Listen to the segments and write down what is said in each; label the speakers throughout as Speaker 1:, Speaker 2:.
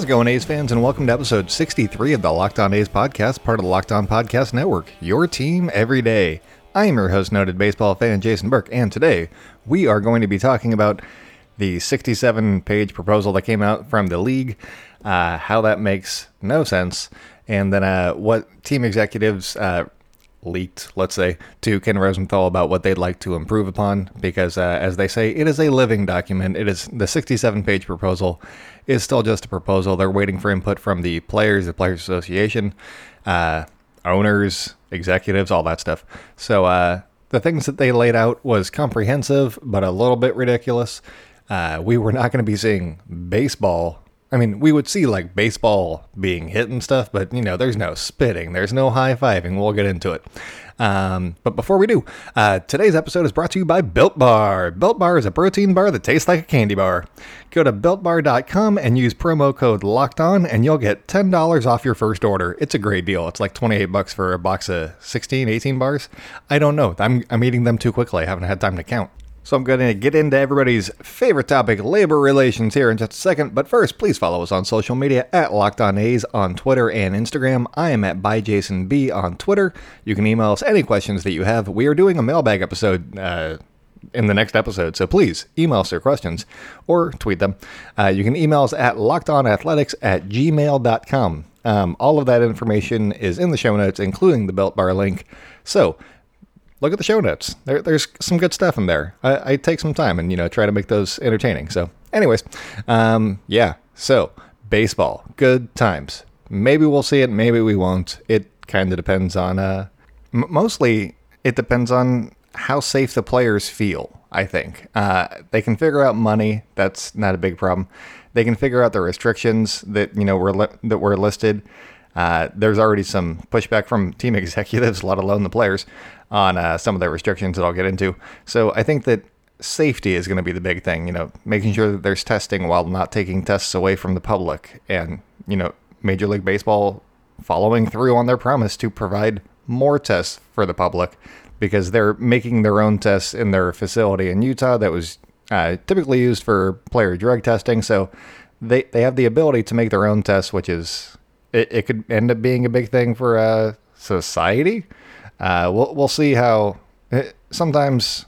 Speaker 1: How's it going, A's fans, and welcome to episode 63 of the Locked On A's podcast, part of the Locked On Podcast Network, your team every day. I am your host, noted baseball fan Jason Burke, and today we are going to be talking about the 67 page proposal that came out from the league, uh, how that makes no sense, and then uh, what team executives uh, leaked, let's say, to Ken Rosenthal about what they'd like to improve upon. Because, uh, as they say, it is a living document. It is the 67 page proposal is still just a proposal. They're waiting for input from the players, the Players Association, uh, owners, executives, all that stuff. So, uh, the things that they laid out was comprehensive, but a little bit ridiculous. Uh, we were not going to be seeing baseball I mean, we would see like baseball being hit and stuff, but you know, there's no spitting, there's no high fiving. We'll get into it. Um, but before we do, uh, today's episode is brought to you by Built Bar. Built Bar is a protein bar that tastes like a candy bar. Go to builtbar.com and use promo code Locked On, and you'll get ten dollars off your first order. It's a great deal. It's like twenty eight bucks for a box of 16, 18 bars. I don't know. I'm I'm eating them too quickly. I haven't had time to count. So I'm going to get into everybody's favorite topic, labor relations, here in just a second. But first, please follow us on social media at Locked On A's on Twitter and Instagram. I am at ByJasonB on Twitter. You can email us any questions that you have. We are doing a mailbag episode. Uh, in the next episode. So please email us your questions or tweet them. Uh, you can email us at lockedonathletics at gmail.com. Um, all of that information is in the show notes, including the Built Bar link. So look at the show notes. There, there's some good stuff in there. I, I, take some time and you know try to make those entertaining. So, anyways, um, yeah. So baseball, good times. Maybe we'll see it. Maybe we won't. It kind of depends on. Uh, m- mostly, it depends on how safe the players feel. I think uh, they can figure out money. That's not a big problem. They can figure out the restrictions that you know were li- that were listed. Uh, there's already some pushback from team executives, let alone the players, on uh, some of the restrictions that I'll get into. So I think that safety is going to be the big thing. You know, making sure that there's testing while not taking tests away from the public, and you know, Major League Baseball following through on their promise to provide more tests for the public because they're making their own tests in their facility in Utah that was uh, typically used for player drug testing. So they they have the ability to make their own tests, which is it, it could end up being a big thing for uh, society. Uh, we'll we'll see how. It, eh, sometimes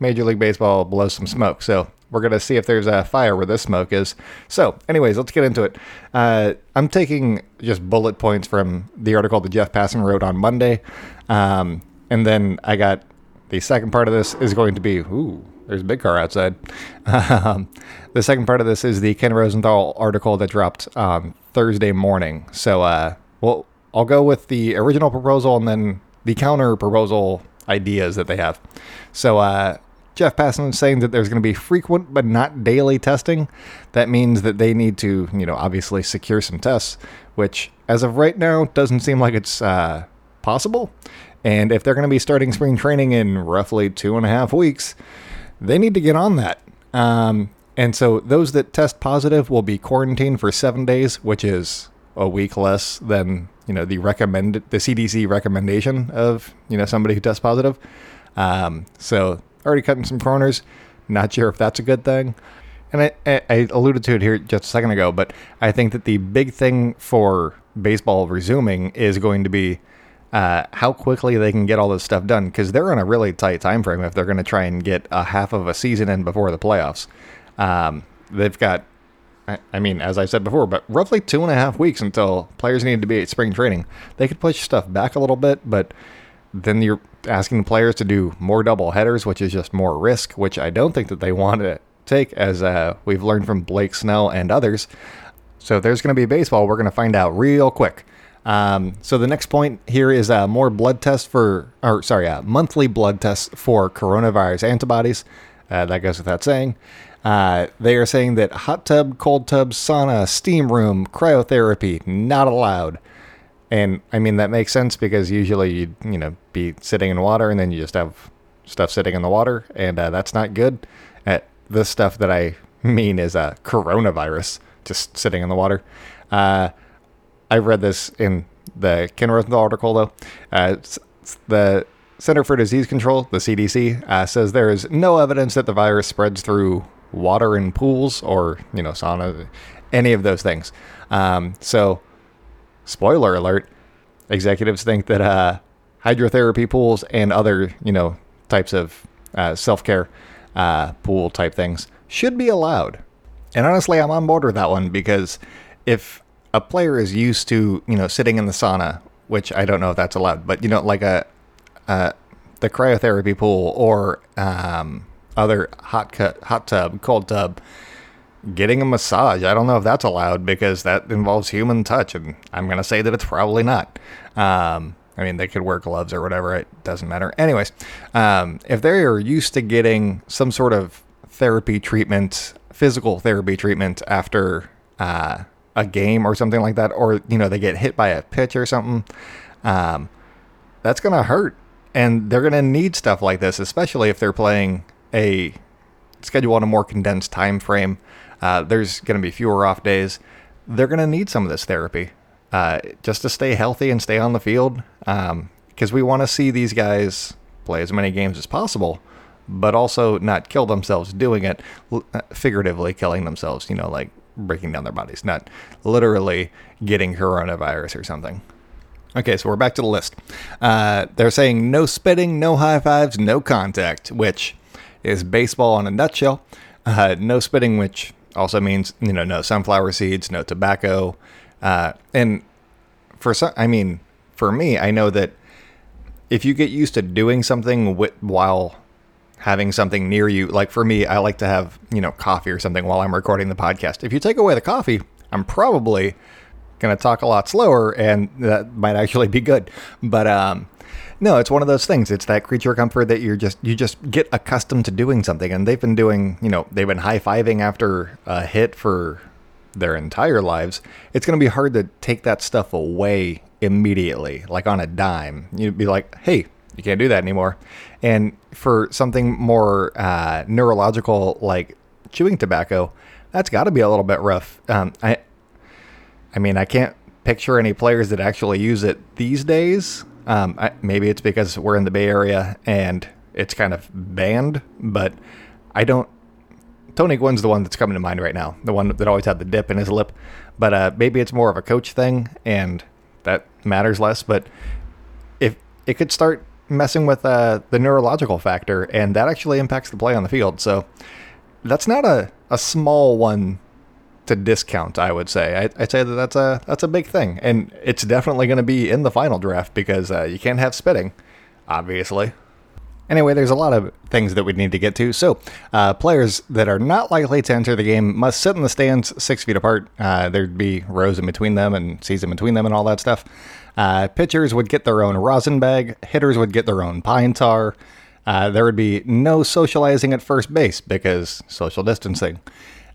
Speaker 1: Major League Baseball blows some smoke, so we're gonna see if there's a fire where this smoke is. So, anyways, let's get into it. Uh, I'm taking just bullet points from the article that Jeff Passan wrote on Monday, um, and then I got the second part of this is going to be ooh. There's a big car outside. Um, the second part of this is the Ken Rosenthal article that dropped um, Thursday morning. So, uh, well, I'll go with the original proposal and then the counter proposal ideas that they have. So, uh, Jeff Passan is saying that there's going to be frequent but not daily testing. That means that they need to, you know, obviously secure some tests, which as of right now doesn't seem like it's uh, possible. And if they're going to be starting spring training in roughly two and a half weeks, they need to get on that. Um, and so those that test positive will be quarantined for seven days, which is a week less than you know the recommended the CDC recommendation of you know somebody who tests positive. Um, so already cutting some corners. Not sure if that's a good thing. And I, I alluded to it here just a second ago, but I think that the big thing for baseball resuming is going to be uh, how quickly they can get all this stuff done because they're in a really tight time frame if they're going to try and get a half of a season in before the playoffs. Um, they've got, I mean, as I said before, but roughly two and a half weeks until players need to be at spring training. They could push stuff back a little bit, but then you're asking the players to do more double headers, which is just more risk, which I don't think that they want to take, as uh, we've learned from Blake Snell and others. So there's going to be baseball, we're going to find out real quick. Um, so the next point here is uh, more blood tests for, or sorry, uh, monthly blood tests for coronavirus antibodies. Uh, that goes without saying. Uh, they are saying that hot tub, cold tub, sauna, steam room, cryotherapy not allowed. And I mean that makes sense because usually you'd you know be sitting in water and then you just have stuff sitting in the water and uh, that's not good. Uh, the stuff that I mean is a uh, coronavirus just sitting in the water. Uh, I read this in the Ken article though. Uh, the Center for Disease Control, the CDC, uh, says there is no evidence that the virus spreads through water in pools or you know sauna any of those things. Um, so, spoiler alert: executives think that uh, hydrotherapy pools and other you know types of uh, self care uh, pool type things should be allowed. And honestly, I'm on board with that one because if a player is used to you know sitting in the sauna, which I don't know if that's allowed, but you know like a, the cryotherapy pool or um, other hot cut, hot tub, cold tub, getting a massage. I don't know if that's allowed because that involves human touch, and I'm gonna say that it's probably not. Um, I mean, they could wear gloves or whatever. It doesn't matter. Anyways, um, if they are used to getting some sort of therapy treatment, physical therapy treatment after uh, a game or something like that, or you know they get hit by a pitch or something, um, that's gonna hurt, and they're gonna need stuff like this, especially if they're playing a schedule on a more condensed time frame. Uh, there's gonna be fewer off days. They're gonna need some of this therapy uh, just to stay healthy and stay on the field, because um, we want to see these guys play as many games as possible but also not kill themselves doing it, uh, figuratively killing themselves, you know, like breaking down their bodies, not literally getting coronavirus or something. Okay, so we're back to the list. Uh, they're saying no spitting, no high fives, no contact, which is baseball in a nutshell. Uh, no spitting, which also means you know no sunflower seeds, no tobacco, uh, and for some, I mean, for me, I know that if you get used to doing something with, while having something near you. Like for me, I like to have, you know, coffee or something while I'm recording the podcast. If you take away the coffee, I'm probably going to talk a lot slower and that might actually be good. But um no, it's one of those things. It's that creature comfort that you're just you just get accustomed to doing something and they've been doing, you know, they've been high-fiving after a hit for their entire lives. It's going to be hard to take that stuff away immediately, like on a dime. You'd be like, "Hey, you can't do that anymore. And for something more uh, neurological like chewing tobacco, that's got to be a little bit rough. Um, I, I mean, I can't picture any players that actually use it these days. Um, I, maybe it's because we're in the Bay Area and it's kind of banned, but I don't. Tony Gwynn's the one that's coming to mind right now, the one that always had the dip in his lip. But uh, maybe it's more of a coach thing, and that matters less. But if it could start messing with uh, the neurological factor, and that actually impacts the play on the field. So that's not a, a small one to discount. I would say. I, would say that that's a that's a big thing, and it's definitely going to be in the final draft because uh, you can't have spitting, obviously. Anyway, there's a lot of things that we need to get to. So, uh, players that are not likely to enter the game must sit in the stands six feet apart. Uh, there'd be rows in between them and seats in between them and all that stuff. Uh, pitchers would get their own rosin bag, hitters would get their own pine tar. Uh, there would be no socializing at first base because social distancing.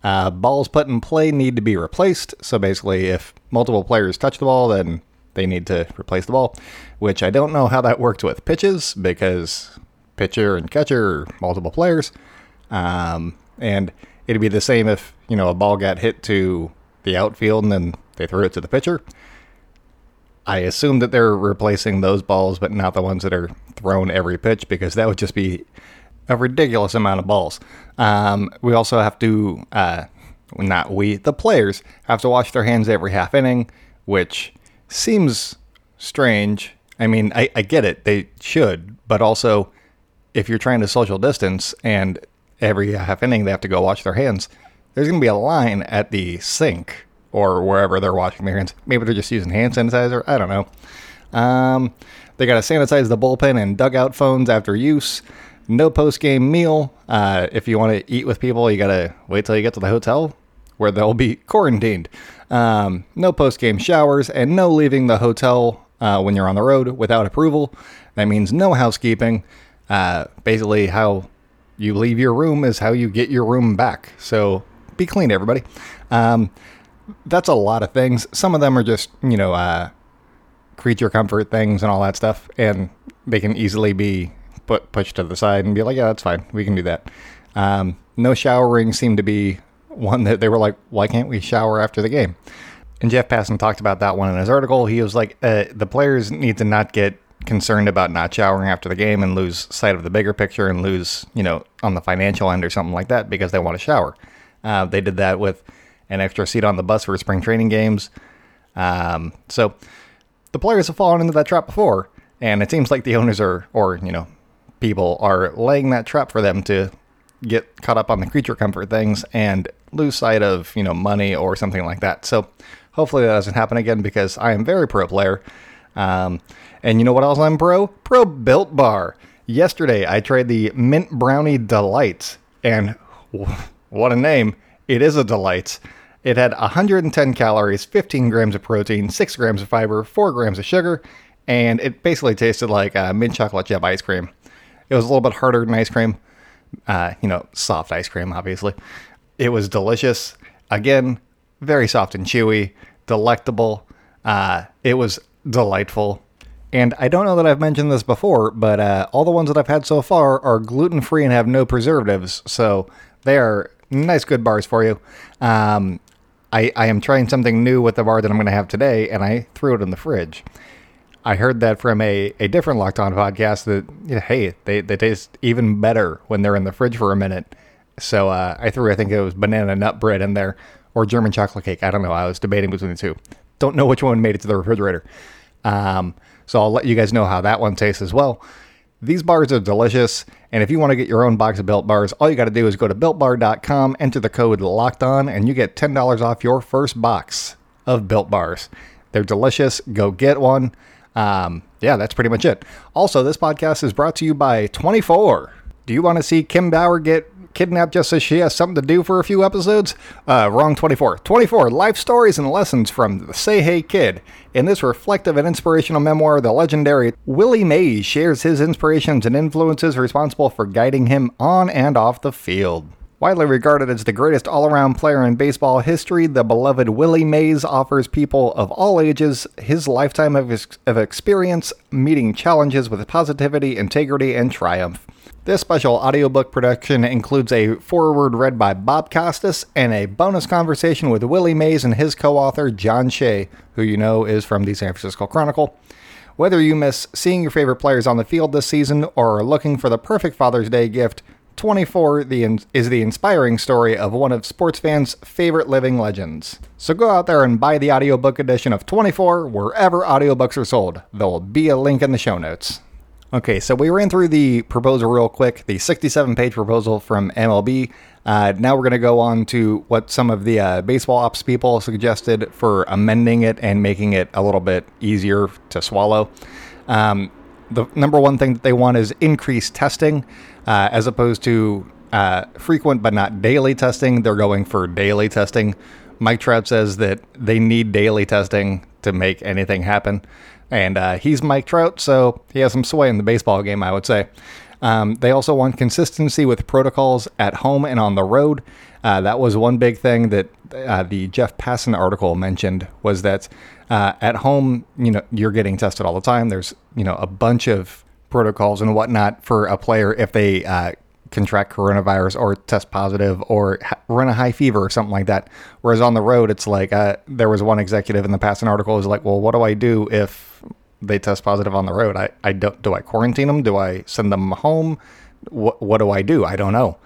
Speaker 1: Uh, balls put in play need to be replaced. So basically, if multiple players touch the ball, then they need to replace the ball, which I don't know how that worked with pitches because pitcher and catcher are multiple players. Um, and it'd be the same if, you know, a ball got hit to the outfield and then they threw it to the pitcher. I assume that they're replacing those balls, but not the ones that are thrown every pitch because that would just be a ridiculous amount of balls. Um, we also have to, uh, not we, the players have to wash their hands every half inning, which seems strange. I mean, I, I get it, they should, but also if you're trying to social distance and every half inning they have to go wash their hands, there's going to be a line at the sink or wherever they're washing their hands. Maybe they're just using hand sanitizer. I don't know. Um, they got to sanitize the bullpen and dugout phones after use. No post game meal. Uh, if you want to eat with people, you got to wait till you get to the hotel where they'll be quarantined. Um, no post game showers and no leaving the hotel uh, when you're on the road without approval. That means no housekeeping. Uh, basically, how you leave your room is how you get your room back. So be clean, everybody. Um, that's a lot of things. Some of them are just, you know, uh, creature comfort things and all that stuff, and they can easily be put pushed to the side and be like, yeah, that's fine, we can do that. Um, no showering seemed to be one that they were like, why can't we shower after the game? And Jeff Passan talked about that one in his article. He was like, uh, the players need to not get concerned about not showering after the game and lose sight of the bigger picture and lose, you know, on the financial end or something like that because they want to shower. Uh, they did that with an extra seat on the bus for spring training games. Um, so the players have fallen into that trap before, and it seems like the owners are, or you know, people are laying that trap for them to get caught up on the creature comfort things and lose sight of you know money or something like that. So hopefully that doesn't happen again because I am very pro player. Um, and you know what else I'm pro? Pro Built Bar. Yesterday I tried the Mint Brownie Delights, and what a name! It is a delight. It had 110 calories, 15 grams of protein, 6 grams of fiber, 4 grams of sugar, and it basically tasted like uh, mint chocolate chip ice cream. It was a little bit harder than ice cream, uh, you know, soft ice cream, obviously. It was delicious. Again, very soft and chewy, delectable. Uh, it was delightful. And I don't know that I've mentioned this before, but uh, all the ones that I've had so far are gluten free and have no preservatives. So they are nice, good bars for you. Um, I, I am trying something new with the bar that I'm going to have today, and I threw it in the fridge. I heard that from a, a different Locked On podcast that, hey, they, they taste even better when they're in the fridge for a minute. So uh, I threw, I think it was banana nut bread in there or German chocolate cake. I don't know. I was debating between the two. Don't know which one made it to the refrigerator. Um, so I'll let you guys know how that one tastes as well. These bars are delicious, and if you want to get your own box of Built Bars, all you got to do is go to BuiltBar.com, enter the code Locked On, and you get ten dollars off your first box of Built Bars. They're delicious. Go get one. Um, yeah, that's pretty much it. Also, this podcast is brought to you by 24. Do you want to see Kim Bauer get kidnapped just so she has something to do for a few episodes? Uh, wrong 24. 24 life stories and lessons from the Say Hey Kid. In this reflective and inspirational memoir, the legendary Willie Mays shares his inspirations and influences responsible for guiding him on and off the field. Widely regarded as the greatest all around player in baseball history, the beloved Willie Mays offers people of all ages his lifetime of, ex- of experience meeting challenges with positivity, integrity, and triumph. This special audiobook production includes a foreword read by Bob Costas and a bonus conversation with Willie Mays and his co author, John Shea, who you know is from the San Francisco Chronicle. Whether you miss seeing your favorite players on the field this season or are looking for the perfect Father's Day gift, 24 the, is the inspiring story of one of sports fans' favorite living legends. So go out there and buy the audiobook edition of 24 wherever audiobooks are sold. There will be a link in the show notes. Okay, so we ran through the proposal real quick, the 67 page proposal from MLB. Uh, now we're going to go on to what some of the uh, baseball ops people suggested for amending it and making it a little bit easier to swallow. Um, the number one thing that they want is increased testing uh, as opposed to uh, frequent but not daily testing. They're going for daily testing. Mike Trout says that they need daily testing to make anything happen. And uh, he's Mike Trout, so he has some sway in the baseball game, I would say. Um, they also want consistency with protocols at home and on the road. Uh, that was one big thing that uh, the Jeff Passan article mentioned was that uh, at home, you know, you're getting tested all the time. There's, you know, a bunch of protocols and whatnot for a player if they uh, contract coronavirus or test positive or run a high fever or something like that. Whereas on the road, it's like uh, there was one executive in the Passan article was like, well, what do I do if they test positive on the road? I, I don't, do I quarantine them? Do I send them home? What, what do I do? I don't know.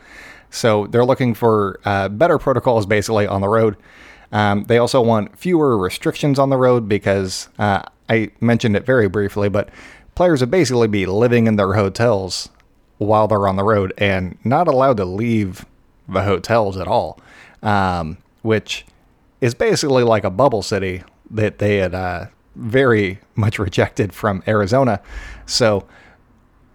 Speaker 1: So they're looking for uh, better protocols basically on the road. Um, they also want fewer restrictions on the road because uh, I mentioned it very briefly, but players would basically be living in their hotels while they're on the road and not allowed to leave the hotels at all, um, which is basically like a bubble city that they had uh, very much rejected from Arizona. So,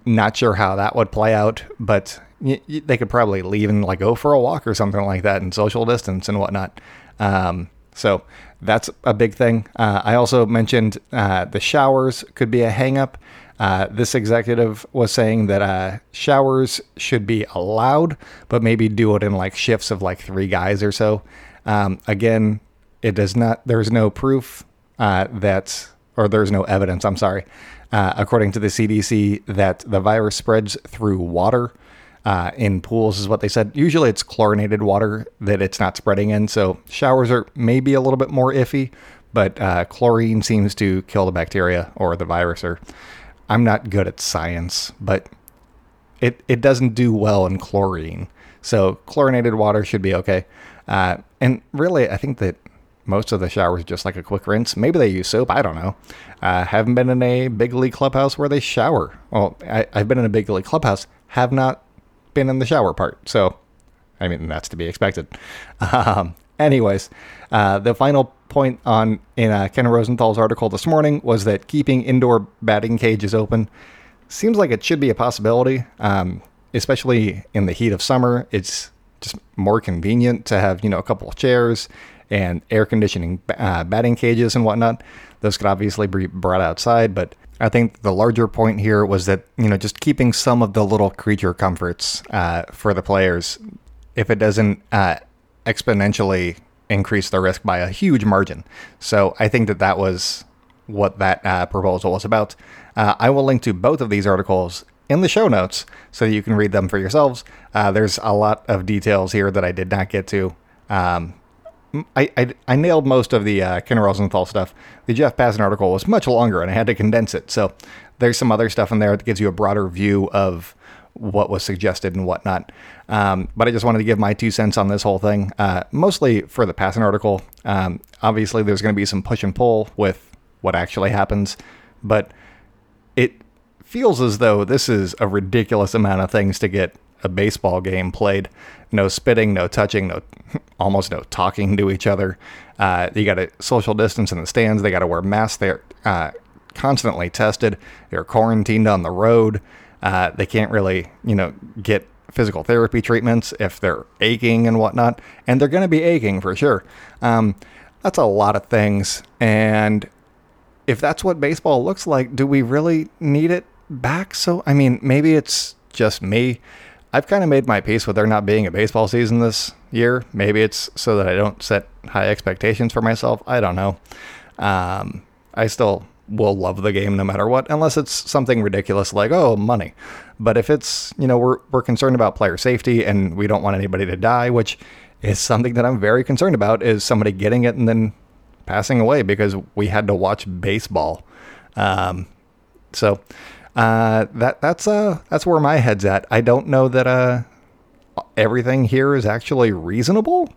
Speaker 1: not sure how that would play out, but y- y- they could probably leave and like go for a walk or something like that and social distance and whatnot. Um, so that's a big thing. Uh, I also mentioned uh, the showers could be a hangup. Uh, this executive was saying that uh, showers should be allowed, but maybe do it in like shifts of like three guys or so. Um, again, it does not. There's no proof uh, that, or there's no evidence. I'm sorry, uh, according to the CDC, that the virus spreads through water uh, in pools, is what they said. Usually it's chlorinated water that it's not spreading in. So showers are maybe a little bit more iffy, but uh, chlorine seems to kill the bacteria or the virus. Or I'm not good at science, but it, it doesn't do well in chlorine. So chlorinated water should be okay. Uh, and really, I think that most of the showers just like a quick rinse. Maybe they use soap. I don't know. Uh, haven't been in a big league clubhouse where they shower. Well, I, I've been in a big league clubhouse. Have not been in the shower part. So, I mean, that's to be expected. Um, anyways, uh, the final point on in uh, Ken Rosenthal's article this morning was that keeping indoor batting cages open seems like it should be a possibility, um, especially in the heat of summer. It's just more convenient to have you know a couple of chairs and air conditioning uh, batting cages and whatnot. Those could obviously be brought outside, but I think the larger point here was that you know just keeping some of the little creature comforts uh, for the players, if it doesn't uh, exponentially increase the risk by a huge margin. So I think that that was what that uh, proposal was about. Uh, I will link to both of these articles in the show notes so you can read them for yourselves. Uh, there's a lot of details here that I did not get to. Um, I, I, I, nailed most of the uh, Ken Rosenthal stuff. The Jeff Passan article was much longer and I had to condense it. So there's some other stuff in there that gives you a broader view of what was suggested and whatnot. Um, but I just wanted to give my two cents on this whole thing, uh, mostly for the Passan article. Um, obviously, there's going to be some push and pull with what actually happens, but it feels as though this is a ridiculous amount of things to get a baseball game played. No spitting, no touching, no almost no talking to each other. Uh, you got to social distance in the stands. They got to wear masks. They're uh, constantly tested. They're quarantined on the road. Uh, they can't really, you know, get physical therapy treatments if they're aching and whatnot, and they're going to be aching for sure. Um, that's a lot of things, and if that's what baseball looks like, do we really need it back? So, I mean, maybe it's just me. I've kind of made my peace with there not being a baseball season this year. Maybe it's so that I don't set high expectations for myself. I don't know. Um, I still will love the game no matter what, unless it's something ridiculous like, oh, money. But if it's, you know, we're, we're concerned about player safety and we don't want anybody to die, which is something that I'm very concerned about, is somebody getting it and then passing away because we had to watch baseball. Um, so uh, that that's uh that's where my head's at. I don't know that uh everything here is actually reasonable.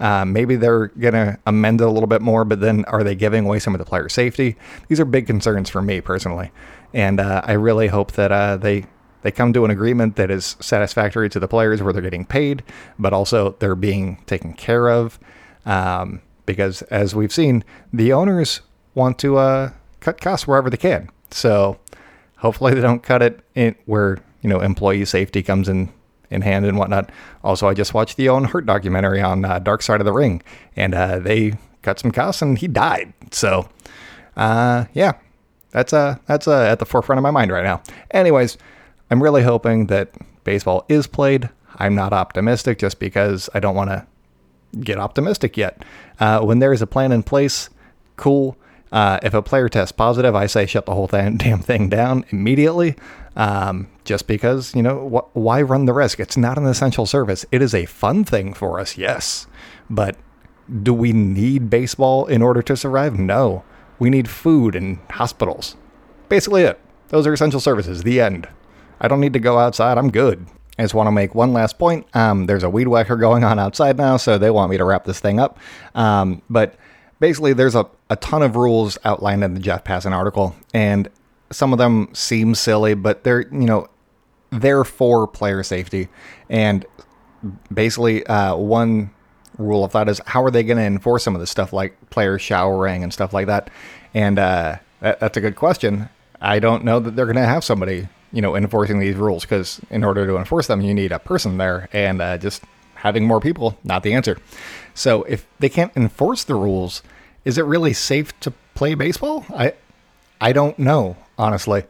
Speaker 1: Uh, maybe they're gonna amend it a little bit more, but then are they giving away some of the player safety? These are big concerns for me personally, and uh, I really hope that uh, they they come to an agreement that is satisfactory to the players, where they're getting paid, but also they're being taken care of. Um, because as we've seen, the owners want to uh, cut costs wherever they can. So hopefully they don't cut it in where you know employee safety comes in in hand and whatnot. Also, I just watched the Owen Hart documentary on uh, Dark Side of the Ring, and uh, they cut some costs and he died. So, uh, yeah, that's uh that's uh, at the forefront of my mind right now. Anyways, I'm really hoping that baseball is played. I'm not optimistic just because I don't want to get optimistic yet. Uh, when there is a plan in place, cool. Uh, if a player tests positive, I say shut the whole damn thing down immediately. Um, just because, you know, wh- why run the risk? It's not an essential service. It is a fun thing for us, yes. But do we need baseball in order to survive? No. We need food and hospitals. Basically, it. Those are essential services. The end. I don't need to go outside. I'm good. I just want to make one last point. Um, there's a weed whacker going on outside now, so they want me to wrap this thing up. Um, but basically, there's a, a ton of rules outlined in the Jeff Passan article, and some of them seem silly, but they're you know they're for player safety. And basically, uh, one rule of thought is how are they going to enforce some of this stuff, like players showering and stuff like that? And uh, that, that's a good question. I don't know that they're going to have somebody you know enforcing these rules because in order to enforce them, you need a person there, and uh, just having more people not the answer. So if they can't enforce the rules, is it really safe to play baseball? I I don't know, honestly.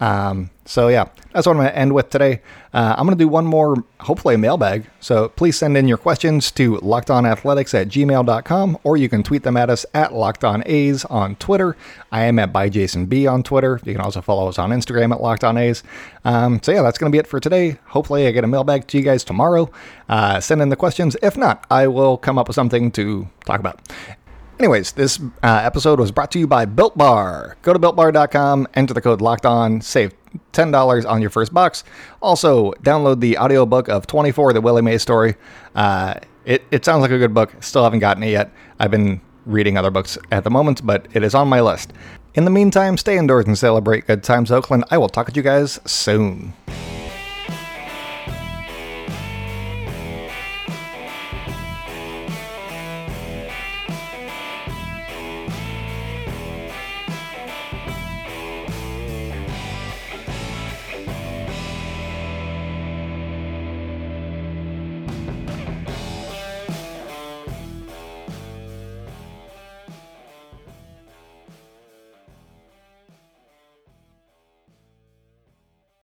Speaker 1: Um, so yeah, that's what I'm going to end with today. Uh, I'm going to do one more, hopefully a mailbag. So please send in your questions to lockedonathletics at gmail.com or you can tweet them at us at lockedona's on Twitter. I am at byjasonb on Twitter. You can also follow us on Instagram at lockedona's. Um, so yeah, that's going to be it for today. Hopefully I get a mailbag to you guys tomorrow. Uh, send in the questions. If not, I will come up with something to talk about. Anyways, this uh, episode was brought to you by Built Bar. Go to builtbar.com, enter the code locked on, save $10 on your first box. Also, download the audiobook of 24, the Willie Mays story. Uh, it, it sounds like a good book. Still haven't gotten it yet. I've been reading other books at the moment, but it is on my list. In the meantime, stay indoors and celebrate good times, Oakland. I will talk to you guys soon.